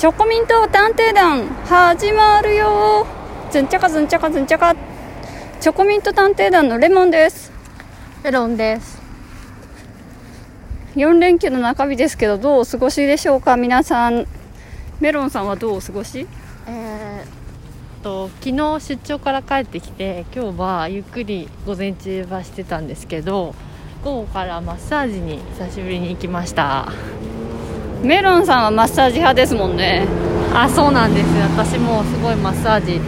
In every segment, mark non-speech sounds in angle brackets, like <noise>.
チョコミント探偵団始まるよ。ずんちゃかずんちゃかずんちゃかチョコミント探偵団のレモンです。メロンです。4連休の中日ですけどどうお過ごしでしょうか？皆さん。メロンさんはどうお過ごし？えー、と昨日出張から帰ってきて今日はゆっくり午前中はしてたんですけど午後からマッサージに久しぶりに行きましたメロンさんはマッサージ派ですもんね。あそうなんです。私もすごいマッサージ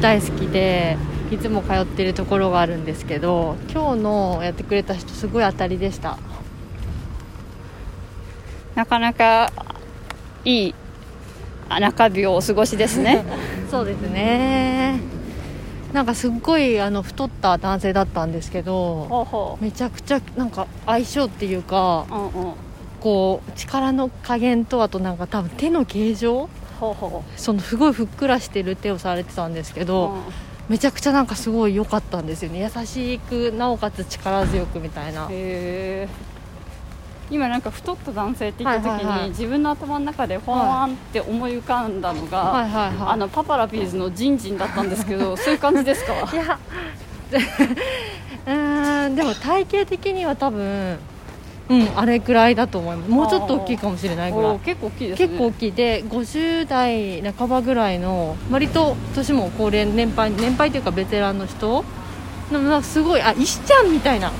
大好きでいつも通ってるところがあるんですけど今日のやってくれた人すごい当たりでした。なかなかいい中日をお過ごしですね。<laughs> そうですね。なんかすっごいあの太った男性だったんですけどめちゃくちゃなんか相性っていうかううんうんこう力の加減とあとなんか多分手の形状？そのすごいふっくらしてる手をされてたんですけうど、うん。めちゃくちゃなんかすごい良かったんですよね。優しくなおかつ力強くみたいな。へえ今なんか太った男性って言った時に、はいはいはい。自分の頭の中でほわんって思い浮かんだのが、はい。はいはいあのパパラピーズのジンジンだったんですけど <laughs> そういう感じですか？いや。<laughs> うーんでも体型的には多分うんあれくらいだと思います。もうちょっと大きいかもしれないぐらい。結構大きいですね。結構大きい。で50代半ばぐらいの割と年も高齢年配年配というかベテランの人。なんかすごいあ石ちゃんみたいな。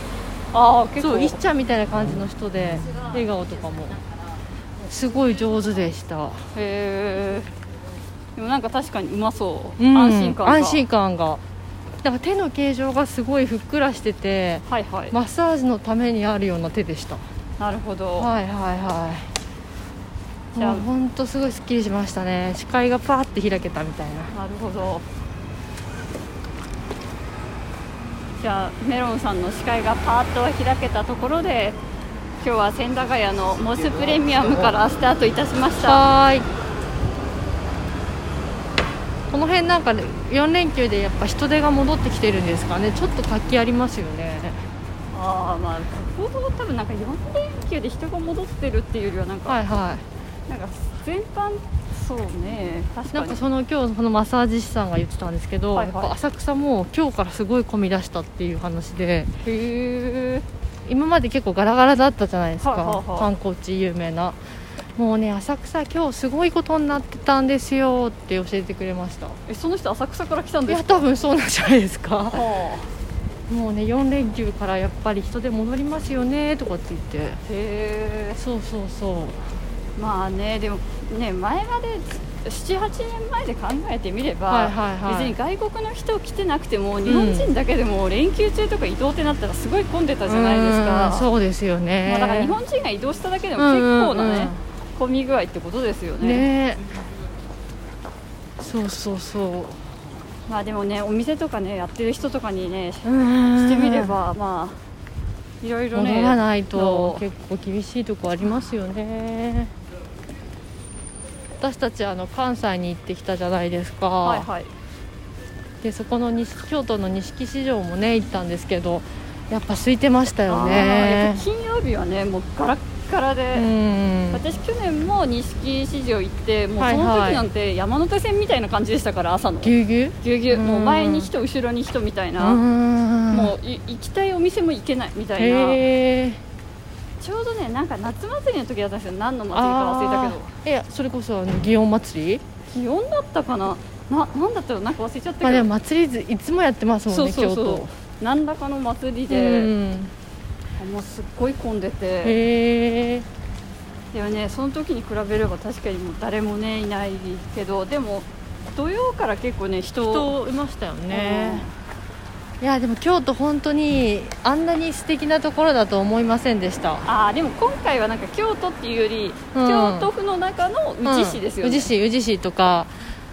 ああ結構。そう石ちゃんみたいな感じの人で笑顔とかも。すごい上手でした、へえでもなんか確かにうまそう、うん安心感が。安心感がだから手の形状がすごいふっくらしててはいはい、マッサージのためにあるような手でした。なるほど、はいはいはい。じゃあ。本当すごいすっきりしましたね。視界がパーって開けたみたいな。なるほど。じゃあメロンさんの視界がパーッと開けたところで今日は千駄ヶ谷のモスプレミアムからスタートいたしました。はーいこの辺なんかね4連休でやっぱ人手が戻ってきてるんですかね。ちょっと活気ありますよね。ああまあここ多分なんか4連休で人が戻ってるっていうよりはなんか、はいはなんか全般そうね。確かなんかその今日そのマッサージ師さんが言ってたんですけど、はいはい。やっぱ浅草も今日からすごい混み出したっていう話でへえ今まで結構ガラガラだったじゃないですか、はいはいはい。観光地有名なもうね浅草今日すごいことになってたんですよって教えてくれました。えその人浅草から来たんいやですか？多分そうなんじゃないですか。はもうね4連休からやっぱり人手戻りますよねとかって言って。あへえ。そうそうそう。まあねでもね前まで78年前で考えてみれば、はいはいはい。別に外国の人来てなくても日本人だけでも連休中とか移動ってなったらすごい混んでたじゃないですうんかそうですよね。まあ、だから日本人が移動しただけでも結構なね、混み具合ってことですよね。ね。そうそうそう。まあでもねお店とかねやってる人とかにねしうん。てみればまあいろいろね戻らないと結構厳しいとこありますよね。私たちあの関西に行ってきたじゃないですか、はいはい。でそこの西京都の錦市場もね行ったんですけどやっぱ空いてましたよね。ぱ金曜日はねもうガラッガラで、うん。私去年も錦市場行ってもうはいそのはい時なんて山手線みたいな感じでしたから朝の。ぎゅうぎゅう？ぎゅうぎゅう。うん。もう前に人後ろに人みたいな、うん。もうい行きたいお店も行けないみたいな。ちょうどねなんか夏祭りの時だったんですよ。何の祭りか忘れたけど。いやそれこそ祇園祭り？気温だったかな。ななんだったらなんか忘れちゃったけど、まあでも祭りずいつもやってますもんねそうそうそう。京都。何らかの祭りうで、ん。あもうすっごい混んでて。へえでもねその時に比べれば確かにもう誰もねいないけどでも土曜から結構ね人人いましたよね。いやでも京都本当にあんなに素敵なところだと思いませんでした。ああでも今回はなんか京都っていうより、うん。京都府の中の宇治市ですよね、うん。宇治市宇治市とか、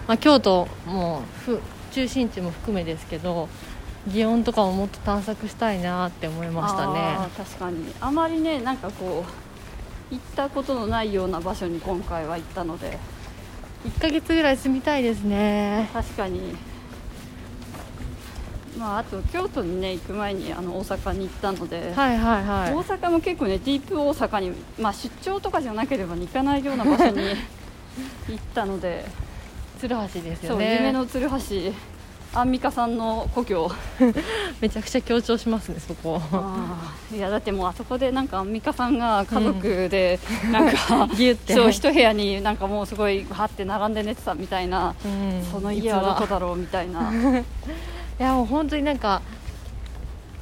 まあ、京都もふ中心地も含めですけど祇園とかももっと探索したいなって思いましたね。確かに。あまりねなんかこう行ったことのないような場所に今回は行ったので。1ヶ月ぐらい住みたいですね。確かに。まああと京都にね行く前にあの大阪に行ったので、はいはいはい。大阪も結構ねディープ大阪に、まあ、出張とかじゃなければ行かないような場所に行ったので、<laughs> 鶴橋ですそうよね夢の鶴橋アンミカさんの故郷。<laughs> めちゃくちゃ強調しますねそこ。いやだってもうあそこでなんかアンミカさんが家族でなんか、<laughs> ギュって。そう一部屋になんかもうすごいはって並んで寝てたみたいな、うん。その家はどこだろうみたいな。<laughs> いやもう本当になんか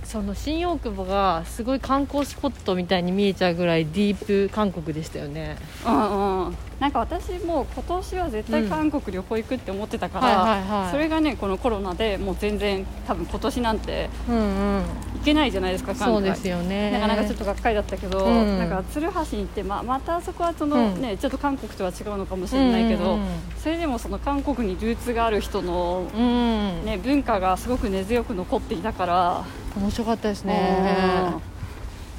その新大久保がすごい観光スポットみたいに見えちゃうぐらいディープ韓国でしたよね。うんうん。なんか私もう今年は絶対韓国旅行行くって思ってたから、それがねこのコロナでもう全然多分今年なんてうんうん。行けないじゃないですか韓国。そうですよね。なかなかちょっとがっかりだったけど、うん。なんか鶴橋に行って、まあ、またそこはその、うん。ねちょっと韓国とは違うのかもしれないけど、うんうんうん。それでもその韓国にルーツがある人の、うん、ね、文化がすごく根強く残っていたから、面白かったですうん。ね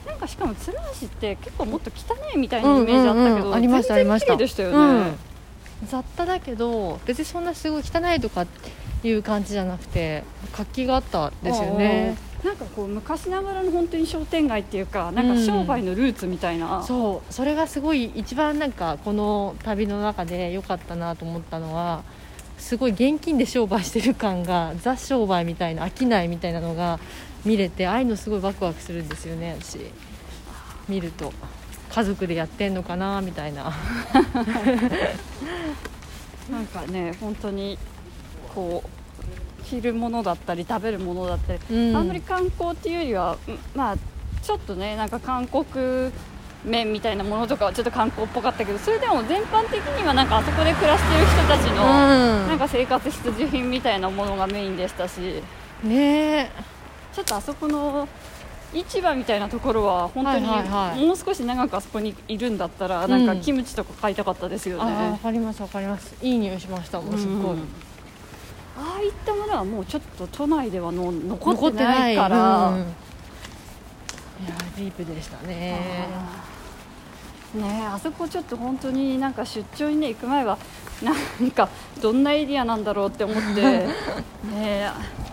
なんかしかも鶴橋って結構もっと汚いみたいなイメージあったけど、うんうん。うんありましたありました。でしたよね、うん。雑多だけど別にそんなすごい汚いとかっていう感じじゃなくて活気があったですよね。うんなんかこう昔ながらの本当に商店街っていうかなんか商売のルーツみたいな、そう。それがすごい一番なんかこの旅の中で良かったなと思ったのはすごい現金で商売してる感がザ商売みたいな商いみたいなのが見れてああいうのすごいワクワクするんですよね。私見ると。家族でやってんのかなみたいな。<laughs> なんかね本当にこう着るものだったり食べるものだったり、うん。あんまり観光っていうよりはうんまあちょっとねなんか韓国麺みたいなものとかはちょっと観光っぽかったけどそれでも全般的にはなんかあそこで暮らしてる人たちの、うん。なんか生活必需品みたいなものがメインでしたし。ねえちょっとあそこの市場みたいなところは本当にはいはいはい。もう少し長くあそこにいるんだったら、うんなん。かキムチとか買いたかったですよあね。わかりますわかります。いい匂いしましたもうすっごい、うんああいったものはもうちょっと都内ではの残ってないから、うん。いやディープでしたね。ねえあそこちょっと本当になんか出張にね行く前はなんかどんなエリアなんだろうって思って。<laughs> ねえ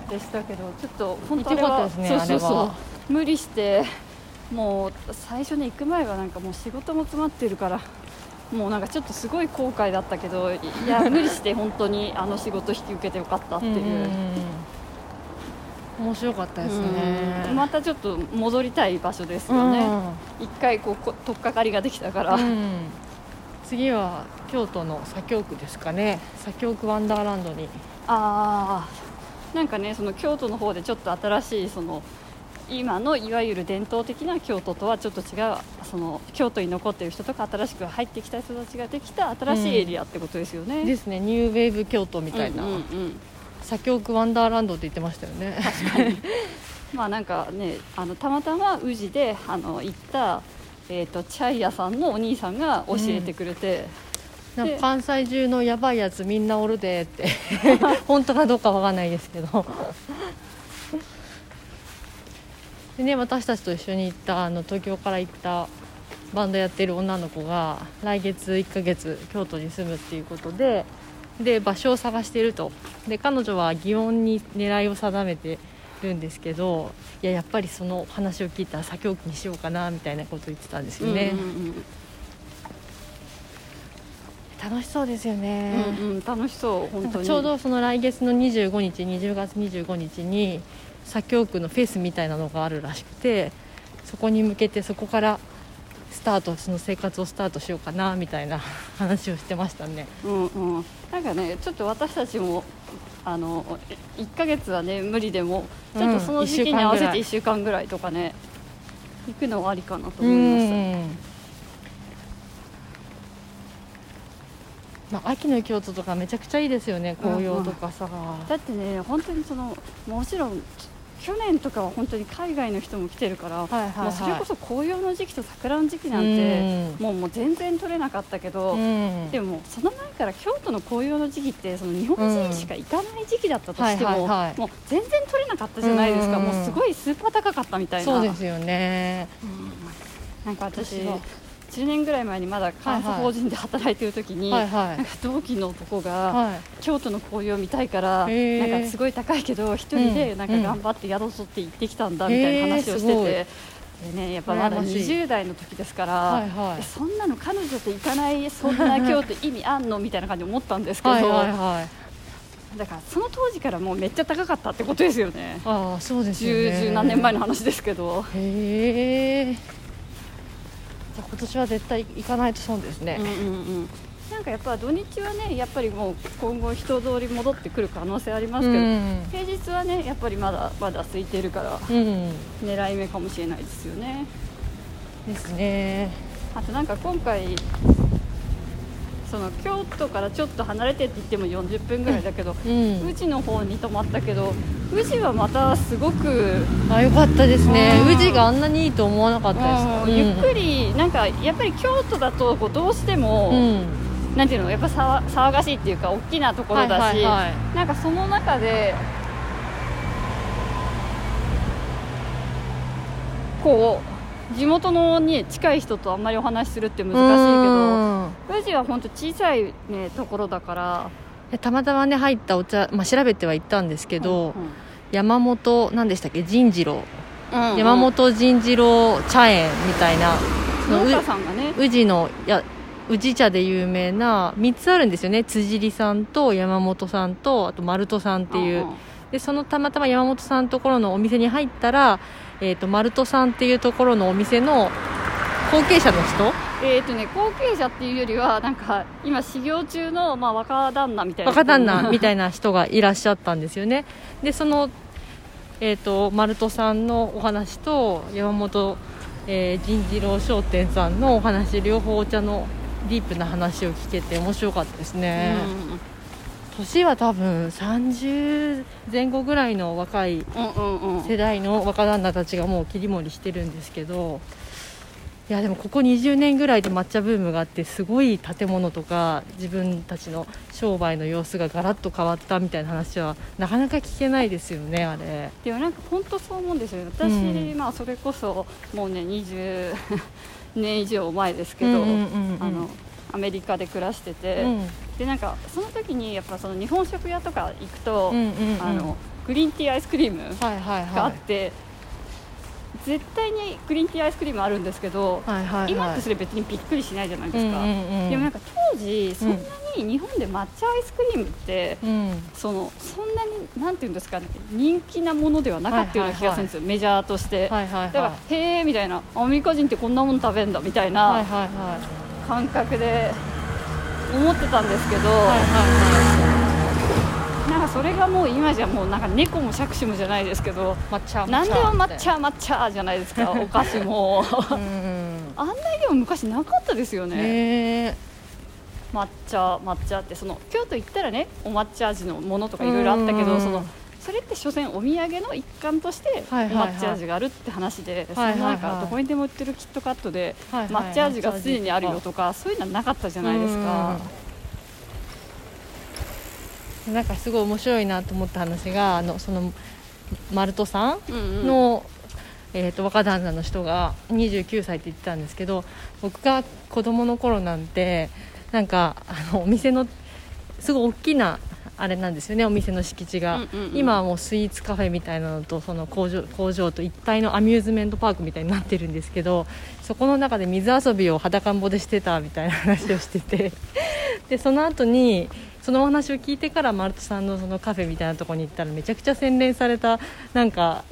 でしたけどちょっと本当あれは行ってよかったですねそうそうそう。無理してもう最初ね行く前はなんかもう仕事も詰まってるからもうなんかちょっとすごい後悔だったけどいや <laughs> 無理して本当にあの仕事引き受けてよかったっていう。うん面白かったですね。うん。またちょっと戻りたい場所ですよね、一回こうこ取っかかりができたから、うん。次は京都の左京区ですかね。左京区ワンダーランドに。ああなんかねその京都の方でちょっと新しいその今のいわゆる伝統的な京都とはちょっと違うその京都に残っている人とか新しく入ってきた人たちができた新しいエリアってことですよね。ですね。ニューウェーブ京都みたいな、うんうんうん。左京区ワンダーランドって言ってましたよね。<laughs> まあなんかねあのたまたま宇治であの行った、えー、とチャイ屋さんのお兄さんが教えてくれて、なん。か関西中のやばいやつみんなおるでって。<laughs> 本当かどうかわかんないですけど。でね私たちと一緒に行ったあの東京から行ったバンドやってる女の子が来月1ヶ月京都に住むっていうことでで場所を探していると。で彼女は祇園に狙いを定めてるんですけどいややっぱりその話を聞いたら左京区にしようかなみたいなことを言ってたんですよね、うんうん楽しそうですよね、うんうんうん楽しそう本当に。ちょうどその来月の25日20月25日に左京区のフェスみたいなのがあるらしくてそこに向けてそこからスタートその生活をスタートしようかなみたいな話をしてましたね。うんうん、なんかねちょっと私たちもあの1ヶ月はね無理でもちょっとその時期に合わせて1週間ぐらい。とかね行くのはありかなと思いましたまあ、秋の京都とかめちゃくちゃいいですよね紅葉とかさ、だってね本当にそのもちろん去年とかは本当に海外の人も来てるから、はいはいはい。もうそれこそ紅葉の時期と桜の時期なんて、うん。もうもう全然取れなかったけど、うん。でもその前から京都の紅葉の時期ってその日本人しか行かない時期だったとしても、はいはいはい。もう全然取れなかったじゃないですか、うん。もうすごいスーパー高かったみたいな。そうですよね。なんか私10年ぐらい前にまだ監査法人で働いてる時に、はいはい。なんか同期の男が、はい。京都の紅葉見たいから、へー。なんかすごい高いけど一人でうん。なんか頑張って宿取って行ってきたんだみたいな話をしてて、ねやっぱまだ羨ましい。20代の時ですから、はいはい。えそんなの彼女と行かないそんな京都意味あんのみたいな感じで思ったんですけど、はいはいはい。だからその当時からもうめっちゃ高かったってことですよね。ああそうですよ十ね。十何年前の話ですけど、へえじゃあ今年は絶対行かないと損ですね。うんうんうん。なんかやっぱ土日はねやっぱりもう今後人通り戻ってくる可能性ありますけど、うん。平日はねやっぱりまだまだ空いてるからうん。狙い目かもしれないですよね。ですね。あとなんか今回その京都からちょっと離れてって言っても40分ぐらいだけど、うん。宇治の方に泊まったけど宇治はまたすごく、あよかったですね。うん。宇治があんなにいいと思わなかったです。うん。ゆっくりなんかやっぱり京都だとこうどうしても、うん。なんていうのやっぱ騒騒がしいっていうか大きなところだし、はいはいはい。なんかその中でこう地元のに近い人とあんまりお話しするって難しいけど宇治は本当小さい、ね、ところだから。でたまたまね入ったお茶、まあ、調べてはいったんですけど、うん山本何でしたっけ？陣次郎、うんうん。山本陣次郎茶園みたいな。そのう農家さんがね。宇治のや宇治茶で有名な3つあるんですよね。辻里さんと山本さんとあと丸戸さんっていう、でそのたまたま山本さんのところのお店に入ったら、えー、と丸戸さんっていうところのお店の後継者の人。えーとね、後継者っていうよりはなんか今修行中の、まあ、若旦那みたいな。若旦那みたいいな人がいらっしゃったんですよね。でその、えー、と丸戸さんのお話と山本、えー、銀次郎商店さんのお話両方お茶のディープな話を聞けて面白かったですね、年は多分30前後ぐらいの若いうんうんうん。うん世代の若旦那たちがもう切り盛りしてるんですけどいやでもここ20年ぐらいで抹茶ブームがあってすごい建物とか自分たちの商売の様子がガラッと変わったみたいな話はなかなか聞けないですよねあれ。でもなんか本当そう思うんですよね。私、うん。まあそれこそもうね20年以上前ですけど、うんうんうんうん。あのアメリカで暮らしてて、うん。でなんかその時にやっぱその日本食屋とか行くと、うんうんうん。あのグリーンティーアイスクリームはいはいがあはいって、絶対にグリーンティーアイスクリームあるんですけど、はいはいはい。今ってそれ別にびっくりしないじゃないですか、うんうんうん。でもなんか当時そんなに日本で抹茶アイスクリームって、うん。そのそんなになんていうんですかね人気なものではなかったような気がするんですよ、メジャーとして、はいはいはい。だからへえみたいなアメリカ人ってこんなもの食べんだみたいはいなはいはい。感覚で思ってたんですけど、はいはなんかそれがもう今じゃもうなんか猫も杓子もじゃないですけどい抹茶何でも抹茶抹茶じゃないですかお菓子も。あんなにでも昔なかったですよね、抹茶抹茶ってその京都行ったらねお抹茶味のものとかいろいろあったけうんどそのそれって所詮お土産の一環として抹茶味があるって話で、はいはいはい。そんななんかどこにでも売ってるキットカットで抹茶味がすでにあるよとかそういうのはなかったじゃないですか。なんかすごい面白いなと思った話があのそのマルトさんうんうん。の、えー、と若旦那の人が29歳って言ってたんですけど僕が子供の頃なんてなんかあのお店のすごい大きなあれなんですよねお店の敷地が、うんうんうん。今はもうスイーツカフェみたいなのとその工場工場と一体のアミューズメントパークみたいになってるんですけどそこの中で水遊びを裸んぼでしてたみたいな話をしてて。でその後にそのお話を聞いてからマルトさんのそのカフェみたいなところに行ったらめちゃくちゃ洗練されたなんか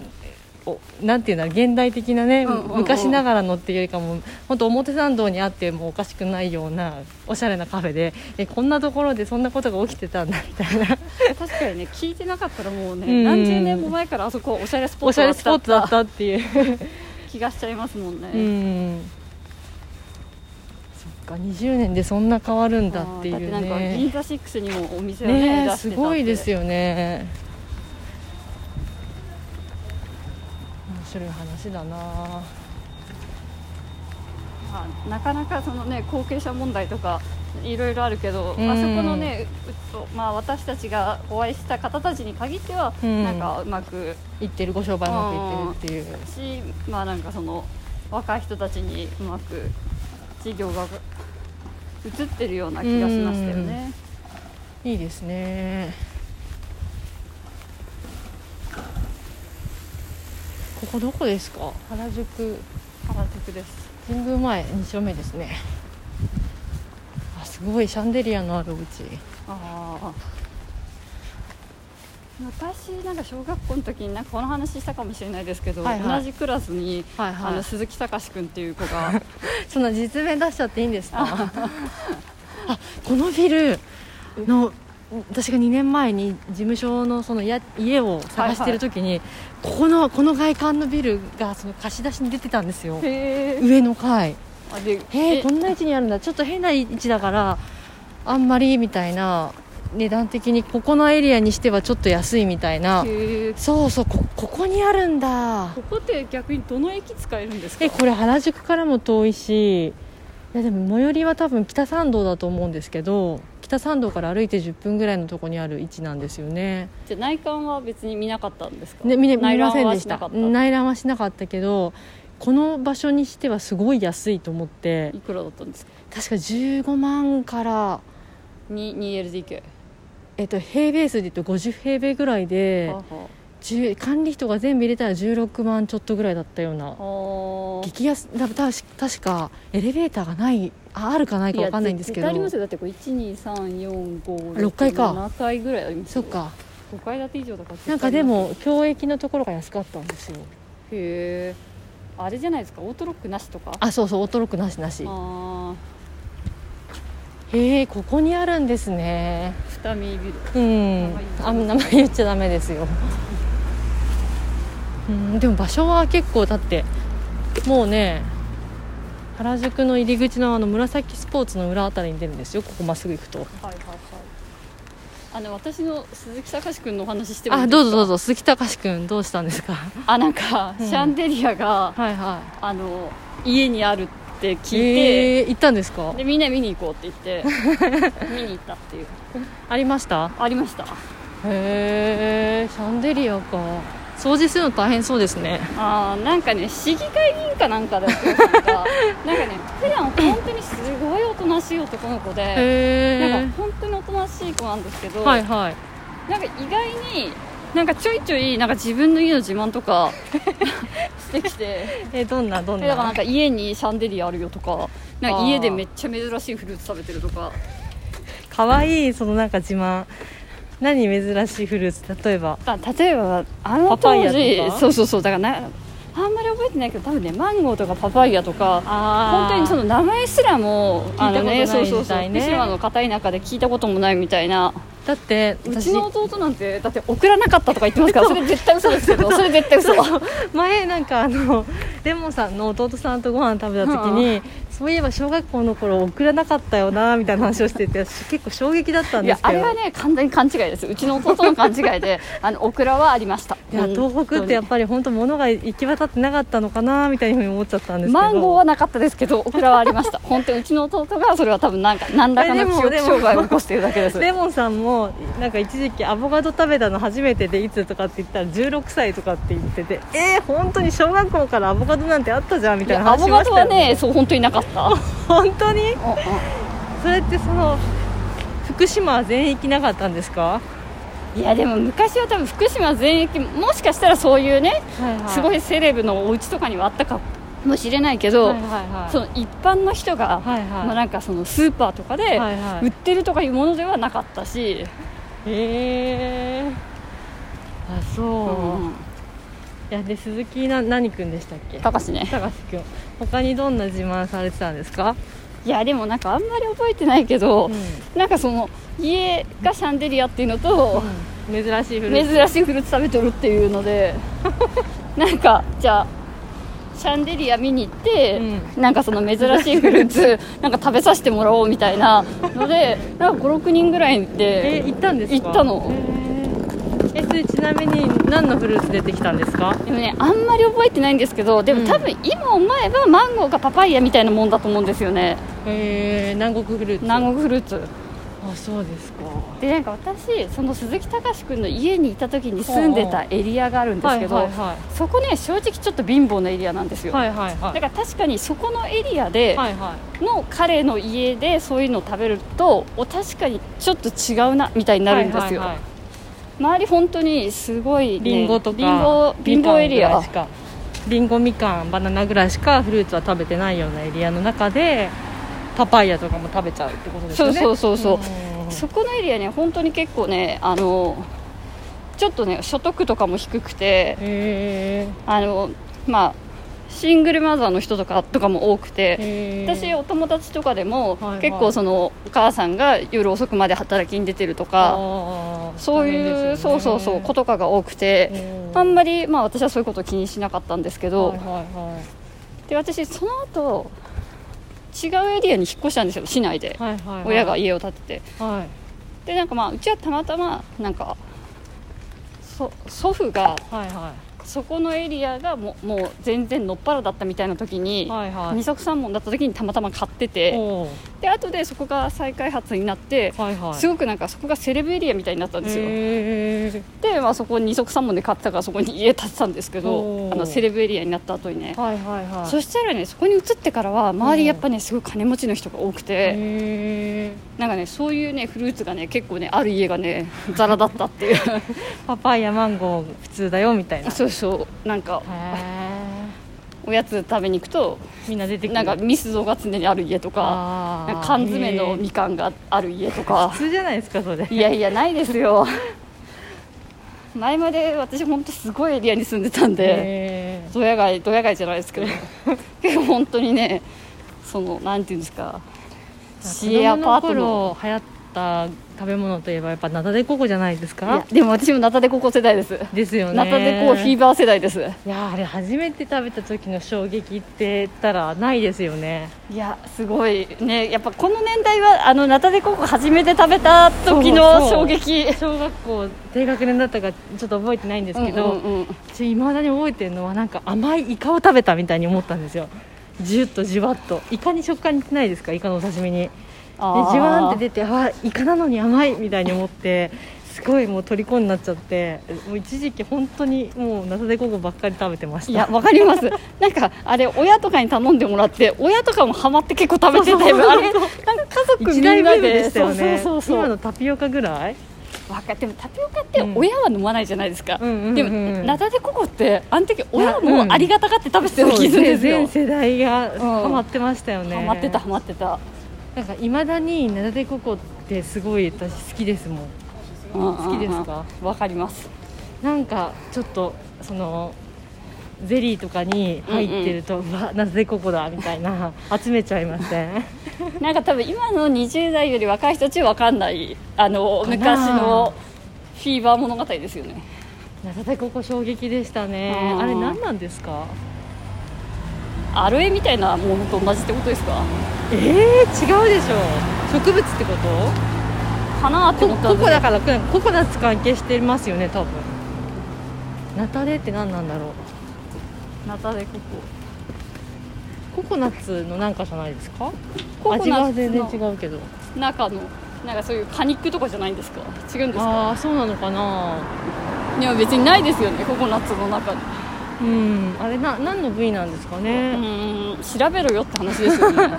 おなんていうんだ現代的なね、昔ながらのっていうよりかも本当表参道にあってもおかしくないようなおしゃれなカフェでえこんなところでそんなことが起きてたんだみたいな。確かにね聞いてなかったらもうね、うん。何十年も前からあそこおしゃれスポットだったっていう。<laughs> 気がしちゃいますもんね。うんか20年でそんな変わるんだっていうあーだってなんか銀ね座シックスにもお店をねねすごいですよね。面白い話だな。まあなかなかそのね後継者問題とかいろいろあるけど、うん。あそこのね、まあ、私たちがお会いした方たちに限っては、うん。なんかうまく言ってるご商売うまくいってるっていう。し、まあなんかその若い人たちにうまく事業が移ってるような気がしましたよね。いいですね。ここどこですか？原宿。原宿です。神宮前2丁目ですね。あすごい。シャンデリアのあるお家。ああ昔なんか小学校の時になんかこの話したかもしれないですけど、はいはい。同じクラスに、はいはい。あの鈴木隆君っていう子が。<laughs> そんな実名出しちゃっていいんですか？あこのビルの私が2年前に事務所のそのや家を探してる時に、ここのこの外観のビルがその貸し出しに出てたんですよ。上の階。へえこんな位置にあるんだ。ちょっと変な位置だからあんまりみたいな値段的にここのエリアにしてはちょっと安いみたいな。そうそうこここにあるんだ。ここって逆にどの駅使えるんですか？えこれ原宿からも遠いし。いやでも最寄りは多分北参道だと思うんですけど北参道から歩いて10分ぐらいのところにある位置なんですよね。じゃあ内観は別に見なかったんですか？ね見れ見ませんでした。内覧はしなかった。けどこの場所にしてはすごい安いと思って。いくらだったんですか？確か15万から、に 2LDK えっと、平米数で言うと50平米ぐらいではは10管理費とか全部入れたら16万ちょっとぐらいだったような。激安だたし確かエレベーターがないああるかないか分かんないんですけど。や絶対ありますよ。だってこれ12345六階か。7階ぐらいありますよ。そっか。5階建て以上だからなんかでも共益のところが安かったんですよ。へえ。あれじゃないですか。オートロックなしとか？あそうそうオートロックなしなし。あへえここにあるんですね。ー二見ビル。うん。あ名前言っちゃダメですよ。うんでも場所は結構だってもうね原宿の入り口のあの紫スポーツの裏あたりに出るんですよ。ここまっすぐ行くと。はいはいはい。あの私の鈴木隆君のお話してもいいあどうぞどうぞ。鈴木隆君どうしたんですか？あなんか、うん。シャンデリアがはいはあの家にあるってい聞いて、えー行ったんですか？でみんな見に行こうって言って <laughs> 見に行ったっていう。ありました？ありました。へえシャンデリアか。掃除するの大変そうですね。あーなんかね市議会議員かなんかだってなんかなんかね普段本当にすごいおとなしい男の子でへなんか本当におとなしい子なんですけど、えはいはい。なんか意外になんかちょいちょいなんか自分の家の自慢とか。してきて。<laughs> えどんなどんえだからなんなか家にシャンデリアあるよとか。なんか家でめっちゃ珍しいフルーツ食べてるとか。かわいいそのなんか自慢。何珍しいフルーツ？例えば。あ例えばあのパパイ当時そうそうそう。だからなあんまり覚えてないけど多分ねマンゴーとかパパイヤとか本当にその名前すらも聞いたことないあのねそうそうそうみたいね。福島の片田舎で聞いたこともないみたいな。だってう私ちの弟なんてだって送らなかったとか言ってますから <laughs> それ絶対嘘ですけど <laughs> それ絶対嘘。前なんかあのレモンさんの弟さんとご飯食べた時に、そういえば小学校の頃送らなかったよなみたいな話をしてて私結構衝撃だったんいやですけど。あれはね完全に勘違いです。うちの弟の勘違いで <laughs> あのオクラはありました。いや東北ってやっぱぱり本当物が行き渡ってなかったのかなみたいなふうに思っちゃったんですけど。マンゴーはなかったですけどオクラはありました。本当にうちの弟がそれは多分なんか何らかの記憶障害を起こしているだけです。レモンさんもなんか一時期アボカド食べたの初めてでいつとかって言ったら16歳とかって言っててえー、本当に小学校からアボカドなんてあったじゃんみたいないやアボカドはねそう本当になかった本当に？それってその福島は全域なかったんですか、いやでも昔は多分福島全域もしかしたらそういうねすごいいセレブのお家とかにはあったかもしれないけど、はいはいはいその一般の人が、はいはい。まあ、なんかそのスーパーとかではいはい。売ってるとかいうものではなかったし、へえあそう、うんいやで鈴木な何君でしたっけ？高橋ね。高橋君他にどんな自慢されてたんですか、いやでもなんかあんまり覚えてないけど、うなんかその家がシャンデリアっていうのと、ん、珍しいフルーツ。珍しいフルーツ食べてるっていうので <laughs> なんかじゃあシャンデリア見に行って、なんかその珍しいフルーツ <laughs> なんか食べさせてもらおうみたいなのでなんか56人ぐらいえで行ったんですか？行ったのえそれちなみに何のフルーツ出てきたんですか？でもねあんまり覚えてないんですけどでも多分今思えばマンゴーかパパイヤみたいなもんだと思うんですよね。へえ南国フルーツ。南国フルーツ。あそうですか。でなんか私その鈴木隆君の家にいた時に住んでたエリアがあるんですけど、そこね正直ちょっと貧乏なエリアなんですよ、はいはいはい。だから確かにそこのエリアでの彼の家でそういうのを食べるとお確かにちょっと違うなみたいになるんですよ、はいはいはい周り本当にすごい、ね、リンゴとかリンゴリンゴエリア。しかりんごみかんバナナぐらいしかフルーツは食べてないようなエリアの中でパパイヤとかも食べちゃうってことですよね。そうそうそうう。ん。そこのエリアね本当に結構ねあのちょっとね所得とかも低くてへあのまあシングルマザーの人とかとかも多くてえ私お友達とかでも、はいはい。結構そのお母さんが夜遅くまで働きに出てるとかそういう、そうそうそう子とかが多くて、あんまりまあ私はそういうこと気にしなかったんですけど、はいはいはい。で私その後違うエリアに引っ越したんですよ市内で、はいはいはい。親が家を建てて。はい。でなんかまあうちはたまたまなんかそ祖父がはいはそこのエリアがもうもう全然のっぱらだったみたいな時に、いはい。はい二足三門だった時にたまたま買っててで後でそこが再開発になって、はいはい。すごくなんかそこがセレブエリアみたいになったんですよ、で、まあ、そこ二足三門で買ってたからそこに家建てたんですけどあのセレブエリアになった後にね、はいはいはい。そしたらねそこに移ってからは周りやっぱねすごい金持ちの人が多くて、へなんかねそういうねフルーツがね結構ねある家がねザラだったっていう。ー <laughs> パパイヤマンゴー普通だよみたいな。そうそうなんかへおやつ食べに行くとーみんな出てくる。なんかミスドが常にある家とか缶詰のみかんがある家とか。<laughs> 普通じゃないですかそれ。いやいやないですよ。<laughs> 前まで私本当すごいエリアに住んでたんでへドヤ街ドヤ街じゃないですけど <laughs> 結構本当にねそのなんていうんですかー市営アパートの流行った食べ物といえばやっぱナタデココじゃないですいかやでも私もナタデココ世代です。ですよね。ナタデコフィーバー世代です。いやあれ初めて食べた時の衝撃って言ったらないですよね。いやすごい。ねやっぱこの年代はあのナタデココ初めて食べた時の衝撃。小学校低学年だったかちょっと覚えてないんですけど、うんうんだに覚えてるのはなんか甘いイカを食べたみたいに思ったんですよ。ジュッとじわっと。イカに食感似てないですか？イカのお刺身にじわー。んって出てあイカなのに甘いみたいに思ってすごいもう虜になっちゃってもう一時期本当にもうナタデココばっかり食べてましたいやわかりますなんかあれ親とかに頼んでもらって親とかもハマって結構食べてたよあれなんか家族み一んなでしたよねそうそう今のタピオカぐらいわかでもタピオカって親は飲まないじゃないですか、うんうんうんでもナタデココってあの時親もありがたがって食べてた気するんですよ全世代がんハマってましたよね、ハマってたハマってたなんかいまだにナタデココってすごい私好きですもん。好好きですか？わかります。なんかちょっとそのゼリーとかに入ってると、うわナタデココだみたいな集めちゃいません？<laughs> なんか多分今の20代より若い人たちは分かんないあの昔のフィーバー物語ですよね。ナタデココ衝撃でしたね。うん。あれ何なんですか？アロエみたいなものと同じってことですか？えー、違うでしょ植物ってこと？かなって思ったココだからココナッツ関係してますよね多分。ナタデって何なんだろう？ナタデココ。コナッツのなんかじゃないですか？ココ味は全然違うけど。コ中のなんかそういう果肉とかじゃないんですか？違うんですか？ああそうなのかな？いや別にないですよねココナッツの中にうん。あれな何の部位なんですかうね、ーん調べろよって話ですよね。<laughs>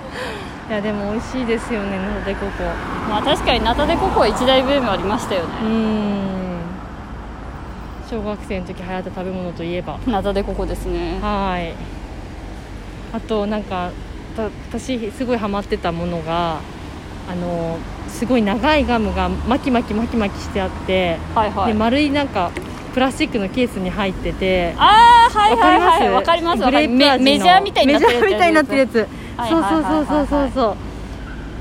いやでも美味しいですよねナタデココ。まあ確かにナタデココは一大ブームありましたようねん。小学生の時流行った食べ物といえば。ナタデココですね。はい。あとなんかた私すごいハマってたものがあのすごい長いガムが巻き巻き巻き巻きしてあって、はいはい。で丸いなんかプラスチックのケースに入ってて。ああはいはいはいわわかりますグレープ味の。メメジャーみたいになってるメジャーみたいになってるやつ。はいそうそうはいはいはい。そうそうそうそう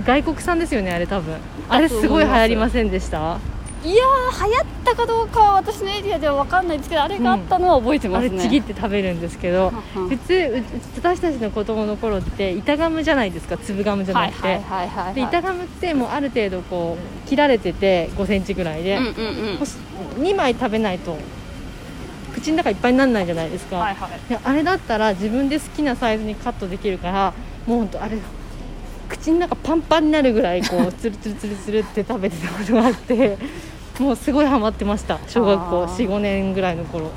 外国産ですよねあれ多分。あれすごい流行りませんでした？いやー流行ったかどうかは私のエリアでは分かんないですけどあれがあったのは覚えてますね、あれちぎって食べるんですけどうんうん。普通う私たちの子供の頃って板ガムじゃないですか粒ガムじゃはないくて、板ガムってもうある程度こう切られてて5センチぐらいで、うんうんうん。もし2枚食べないと口の中いっぱいにならないじゃないですか、はいはい。であれだったら自分で好きなサイズにカットできるからもうほんとあれ口の中パンパンになるぐらいこうつるつるつるつるって食べてたことがあってもうすごいハマってました。小学校あー。45年ぐらいの頃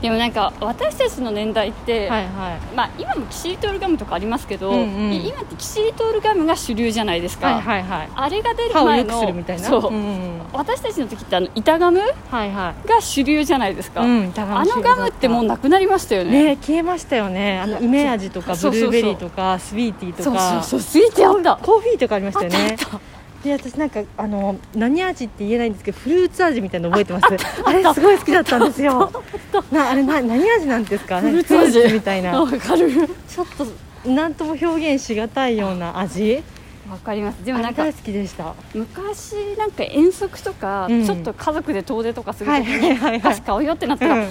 でもなんか私たちの年代って、はいはい。まあ、今もキシリトールガムとかありますけど、うんうん。い今ってキシリトールガムが主流じゃないですか、はいはいはい。あれが出る前のするみたいな？そう、んうん私たちの時ってあの板ガムはいはが主流じゃないですか、あのガムってもうなくなりましたよね。ね消えましたよね。あの梅味とかブルーベリーとかスイーティーとそうかそうそう。スイーツあった。コーヒーとかありましたよね。あったあっで私なんかあの何味って言えないんですけどフルーツ味みたいなの覚えてます。あれすごい好きだったんですよ。なあれな何味なんですか？フルーツ味。みたいな。わかる。ちょっと何とも表現しがたいような味？わかります。でもなんか好きでした。昔なんか遠足とか、うん。ちょっと家族で遠出とかするはいときにはいはいはい。お菓子買おうよってなったら、うん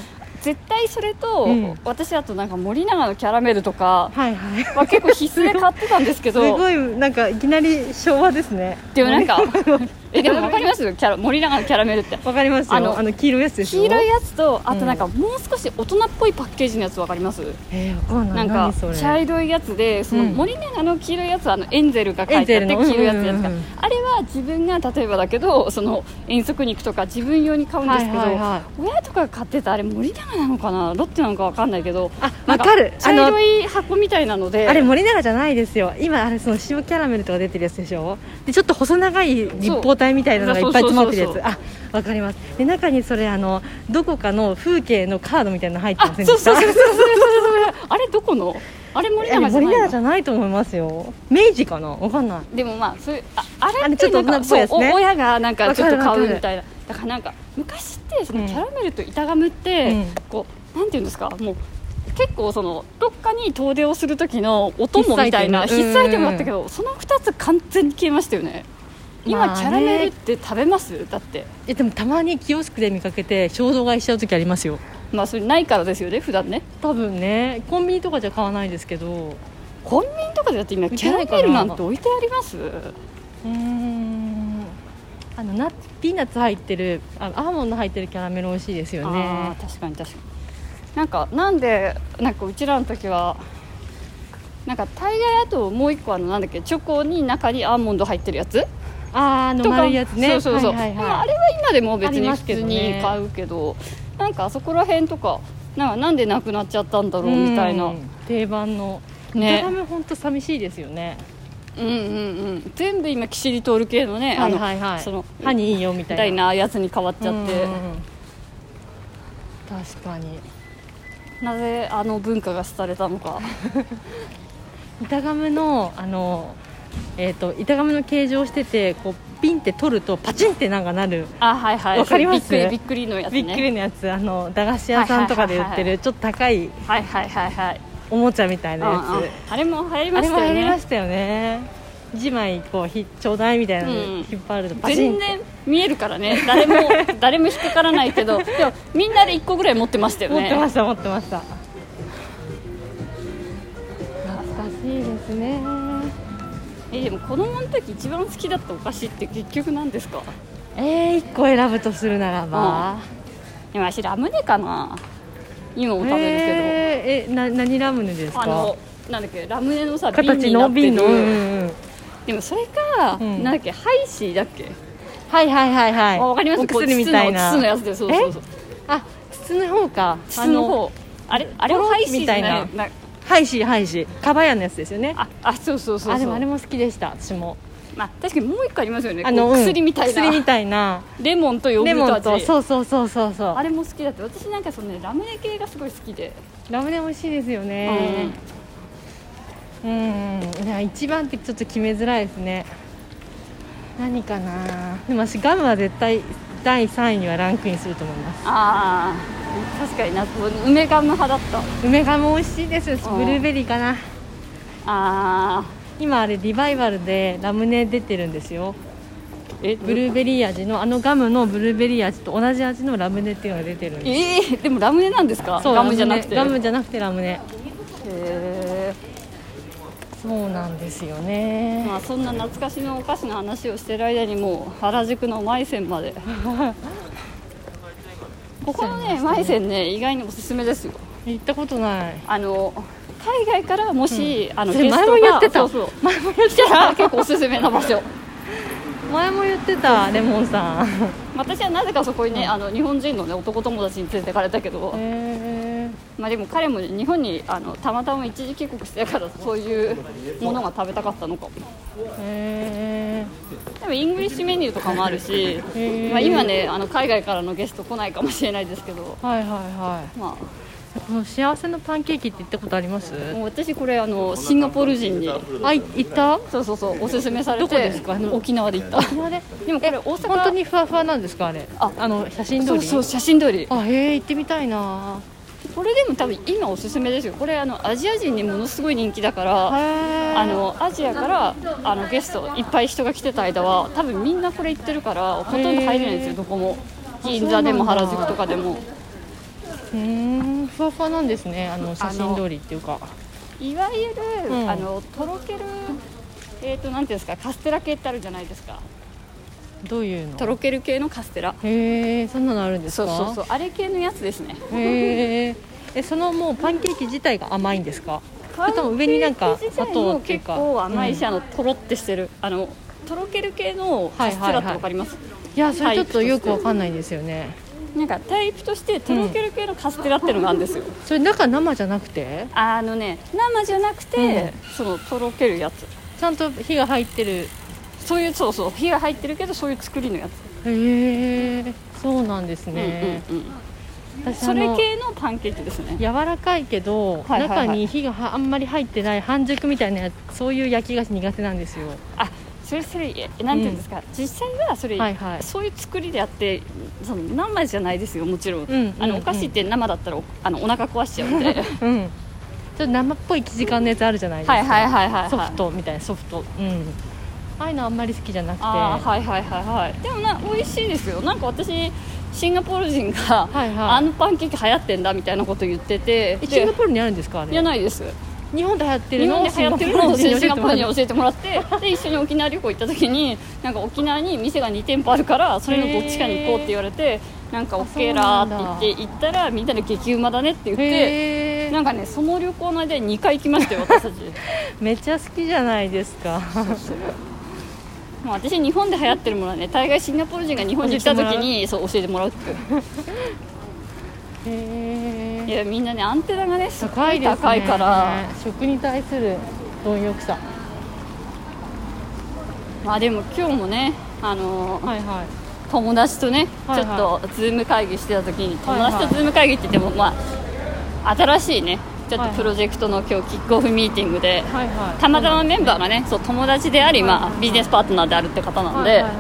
絶対それと、うん。私だとなんか森永のキャラメルとかはいはい。は結構必須で買ってたんですけ <laughs> すどごいなんかいきなり昭和ですね。でもなんかえでも分かります？よキャラ森永のキャラメルって。わかりますよ。ああのの黄色いやつですよ黄色いやつとあとなんかうもう少し大人っぽいパッケージのやつ分かります？えー、わかんなないんか茶色いやつでそのうん。森永の黄色いやつはあのエンゼルが書いてあって黄色いやつですか。あれは自分が例えばだけどその遠足に行くとか自分用に買うんですけど、親とかが買ってたあれ森永なのかな？ロッテなのか分かんないけどあわかる。茶色い箱みたいなので。あれ森永じゃないですよ。今あれその塩キャラメルとか出てるやつでしょ？でちょっと細長い立方体みたいなのがいっぱい詰まってるやつ。あわかります。で中にそれあのどこかの風景のカードみたいなの入ってあませんでした？そうそうそうそうあれどこの？あれ森永じゃないの？森永じゃないと思いますよ。明治かな？わかんない。でもまあそういうああれってなんかそうお親がなんかちょっと買うみたいな。だからなんか昔ってそのうん。キャラメルと板ガムって、うん。こうなんていうんですか？もう結構そのどっかに遠出をする時のお供みたいな必須アイテム。必須アイテムだったけど、その2つ完全に消えましたよね今、まあね。キャラメルって食べます？だって。えでもたまにキオスクで見かけて衝動買いしちゃう時ありますよ。まあそれないからですよね普段ね。多分ね。コンビニとかじゃ買わないですけど。コンビニとかでだって今キャラメルなんて置いてあります？うーん。あのピーナッツ入ってるあアーモンド入ってるキャラメル美味しいですよあねー確かに確かに。なんかなんでなんかうちらの時はなんか大概あともう一個あのなんだっけチョコに中にアーモンド入ってるやつあの丸いやつね。そうそうそう、はいはいはい。れは今でも別に普通に買うけどなんかあそこら辺とかなんかなんでなくなっちゃったんだろうみたいな、うん。定番の。ね。ね本当寂しいですよね。うんうんうん。全部今キシリトール系のね、はいはいはい。その歯にいいよみたいな。やつに変わっちゃって、確かに。なぜあの文化が廃れたのか。<laughs> 板ガムのあのえー、と板ガムの形状しててこうピンって取るとパチンってなんかなる。あはいはい。わかります？びっくりびっくりのやつね。びっくりのやつ。あの駄菓子屋さんとかで売ってるちょっと高いはいはいはいはい。おもちゃみたいなやうんうん。あれも流行りましたよね。りましたよね。1枚こうひちょうだいみたいなの引っ張るとパチンって全然見えるからね。誰も <laughs> 誰も引っかからないけど。でもみんなで1個ぐらい持ってましたよね。持ってました持ってました。懐かしいですねえでも子供の時一番好きだったお菓子って結局何ですか？えー、1個選ぶとするならば、今私ラムネかな？今も食べるけえー、えな何ラムネですか？どあのなんだっけラムネのさ瓶形の瓶の、うんうんうん。でもそれか、うん。なんだっけハイシーだっけ、はいはいはいはい。あわかります？お薬みたいな。筒のやつでそうそうそう。あ筒の方か。筒の方。あれあれはハイシーみたいなハイシーハイシー。カバヤのやつですよね。ああそうそうそうそう。あでもあれも好きでした私も。まあ、確かにもう一個ありますよね。あの、薬みたいな、薬みたいな。レモンとヨーグレモンルト味とそうそうそうそうそうあれも好きだって私なんかそのねラムネ系がすごい好きで、ラムネ美味しいですよね。うん、いや一番ってちょっと決めづらいですね。何かな。でも私ガムは絶対第3位にはランクインすると思います。ああ確かにな梅ガム派だった。梅ガム美味しいですうん。ブルーベリーかな。あ今あれリバイバルでラムネ出てるんですよ。ーえブルーベリー味のあのガムのブルーベリー味と同じ味のラムネっていうのが出てるんです。えー、でもラムネなんですか？そうガムじゃなくて。ガムじゃなくてラムネ。へそうなんですよーね。まあそんな懐かしのお菓子の話をしてる間にもう原宿のマイセンまで <laughs> ここのねマイセンね意外におすすめですよ。行ったことない。あの海外からもし、あのそれゲストが前も言ってた。そう前も言っ <laughs> 来たら結構おすすめな場所。<laughs> 前も言ってたレモンさん私はなぜかそこにね、あの日本人の、ね、男友達に連れてかれたけど、へまあ、でも彼も日本にあのたまたま一時帰国してからそういうものが食べたかったのかも。えへでもイングリッシュメニューとかもあるし、ー。まあ、今ねあの海外からのゲスト来ないかもしれないですけど、えはいはいはい。まこの幸せのパンケーキって言ったことあります？私これあのシンガポール人にあい行った？そうそうそうおすすめされてどこですか？あの沖縄で行った。沖縄で？でもこれ大阪？本当にふわふわなんですかあれ？ああの写真通り？そうそう写真通り。あへえ行ってみたいな。これでも多分今おすすめですよ。これあのアジア人にものすごい人気だからあのアジアからあのゲストいっぱい人が来てた間は多分みんなこれ行ってるからほとんど入れないんですよどこも。銀座でも原宿とかでもうーんふわふわなんですね。あの写真通りっていうか。いわゆる、うん。あのとろけるえー、となんていうんですかカステラ系ってあるじゃないですか。どういうの？とろける系のカステラ。へえそんなのあるんですか？そうそうそう。あれ系のやつですね。へええそのもうパンケーキ自体が甘いんですか？それとも上になんか砂糖もっていうか。結構甘いし、うん。あのとろってしてる。あのとろける系のカステラってわかります、いやそれちょっとよくわかんないんですよねなんかタイプとしてとろける系のカステラっていうのがあるんですよ、それ中生じゃなくて？あのね生じゃなくて、そのとろけるやつ。ちゃんと火が入ってる。そういうそうそう。火が入ってるけどそういう作りのやつ、へえ。そうなんですね、うんうんうん。私それ系のパンケーキですね。柔らかいけど、はいはいはい。中に火がはあんまり入ってない半熟みたいなやつそういう焼き菓子苦手なんですよ。あそれそれえなんていうんですか、実際はそれ、はいはい。そういう作りであってその生じゃないですよもちろん、うんあのうん。お菓子って生だったらおあのお腹壊しちゃうんではい <laughs> うん。ちょっと生っぽい生地感のやつあるじゃないですか。はいはいはいはいソフトみたいなソフト。うん。ああいうのあんまり好きじゃなくて。はいはいはいはいでもな美味しいですよ。なんか私シンガポール人が、はいはい。あのパンケーキ流行ってんだみたいなこと言ってて。シンガポールにあるんですかあれ？いやないです日本で流行ってるの？日本で流行ってるの？をシンガポールに教教えてもらって。で一緒に沖縄旅行行った時になんか沖縄に店が2店舗あるからそれのどっちかに行こうって言われてなんか OK らーって言って行ったらみんなで激うまだねって言ってへなんかねその旅行の間に2回行きましたよ私たち。<laughs> めっちゃ好きじゃないですか。<laughs> もう私日本で流行ってるものはね大概シンガポール人が日本に来た時にそう教えてもらうって <laughs> いやみんなねアンテナがねすごい高いですね。高いから。食に対する貪欲さ。まあでも今日もねあのーはいはい。友達とね、はいはい。ちょっとズーム会議してた時にはいはい。友達とズーム会議って言っても、まあ新しいねちょっとプロジェクトの今日キックオフミーティングで、はいはい。たまたまメンバーがねそう友達であり、まあ、ビジネスパートナーであるって方なんで、はいはいはい。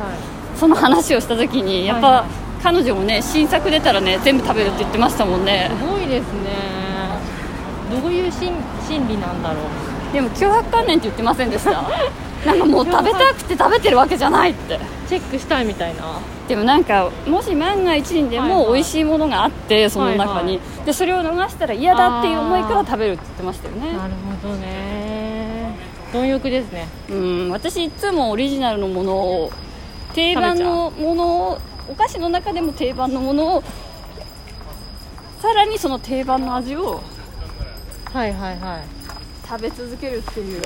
その話をした時にやっぱ、はいはい彼女もね新作出たらね全部食べるって言ってましたもんね。すごいですね。どういう心心理なんだろう。でも脅迫観念って言ってませんでした？<laughs> なんかもう食べたくて食べてるわけじゃないって。チェックしたいみたいな。でもなんかもし万が一にではいはい。も美味しいものがあってその中に、はいでそれを逃したら嫌だっていう思いから食べるって言ってましたよね。なるほどね。貪欲ですね。うん私いつもオリジナルのものを定番のものをお菓子の中でも定番のものをさらにその定番の味をはいはいはい。食べ続けるっていう。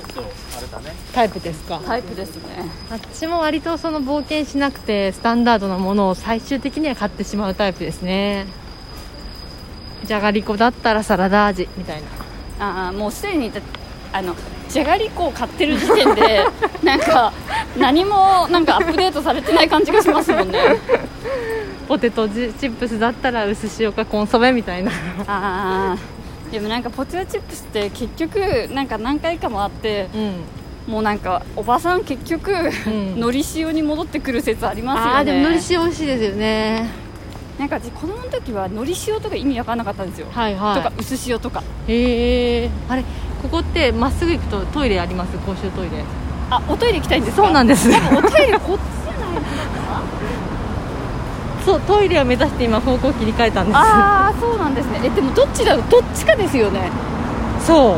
タイプですかタイプですね私も割とその冒険しなくてスタンダードなものを最終的には買ってしまうタイプですね。じゃがりこだったらサラダ味みたいな。ああもうすでにだあのじゃがりこを買ってる時点で <laughs> なんか何もなんかアップデートされてない感じがしますもんね。ポテトチップスだったら薄塩かコンソメみたいな。ああでもなんかポテトチップスって結局なんか何回かもあってうん。もうなんかおばさん結局、ん。のり塩に戻ってくる説ありますよね。ああでものり塩美味しいですよねなんか私子供の時はのり塩とか意味わかんなかったんですよ、はいはい。とか薄塩とか。へえあれここってまっすぐ行くとトイレあります？公衆トイレ。あおトイレ行きたいんですか？そうなんです。おトイレこっちじゃないそうトイレを目指して今方向切り替えたんです。ああそうなんですね。えでもどっちだろう？どっちかですよね。そう。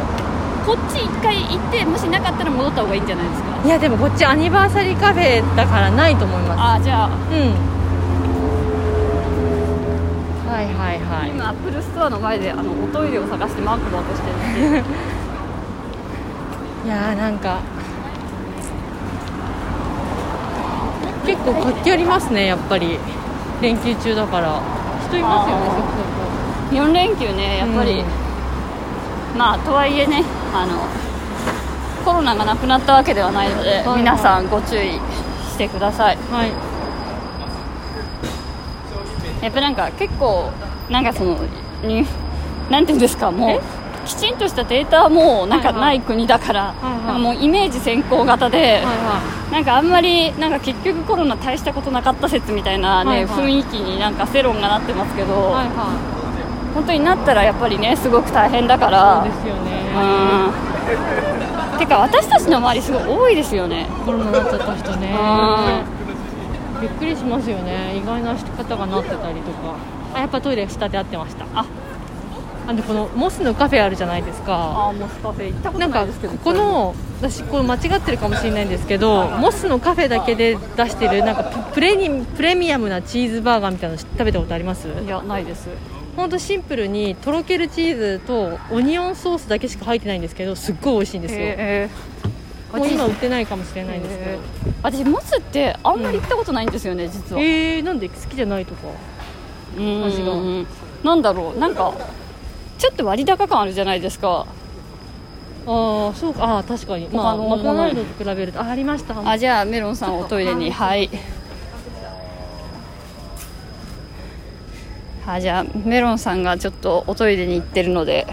こっち一回行ってもしなかったら戻った方がいいんじゃないですか？いやでもこっちアニバーサリーカフェだからないと思います。ああじゃあうんはいはいはい。今アップルストアの前であのおトイレを探してマークボーとして。るんでいやーなんか結構活気ありますねやっぱり。連休中だから。人いますよねそこそこ4連休ねやっぱり、うんまあとはいえねあのコロナがなくなったわけではないので、はい。皆さんご注意してください。はいやっぱなんか結構なんかそのになんていうんですかもうきちんとしたデータもなんかはいはないい。国だから、もうイメージ先行型で、はいはなんかあんまりなんか結局コロナ大したことなかった説みたいな、ねはいはい。雰囲気になんか世論がなってますけど、いはい。は本当になったらやっぱりねすごく大変だかいら。そうですよね。うん。てか私たちの周りすごい多いですよね。コロナになっちゃった人ね。うびっくりしますよね。意外な方がなってたりとか。あやっぱトイレ下で合ってました。ああでこのモスのカフェあるじゃないですか。あーモスカフェ行ったことなんかないですけど。ここの私これ間違ってるかもしれないんですけどモスのカフェだけで出してるなんかププレニプレミアムなチーズバーガーみたいなの食べたことあります？いやないです。本当シンプルにとろけるチーズとオニオンソースだけしか入ってないんですけどすっごい美味しいんですよもう今売ってないかもしれないんですけど。へー私モスってあんまり行ったことないんですよね、実は。えー、なんで好きじゃないとか？うん。味が。なんだろうなんかちょっと割高感あるじゃないですか。ああそうか。あー確かに。まあマクドナルドと比べると。あありました。あじゃあメロンさんおトイレに。はい。あじゃあメロンさんがちょっとおトイレに行ってるので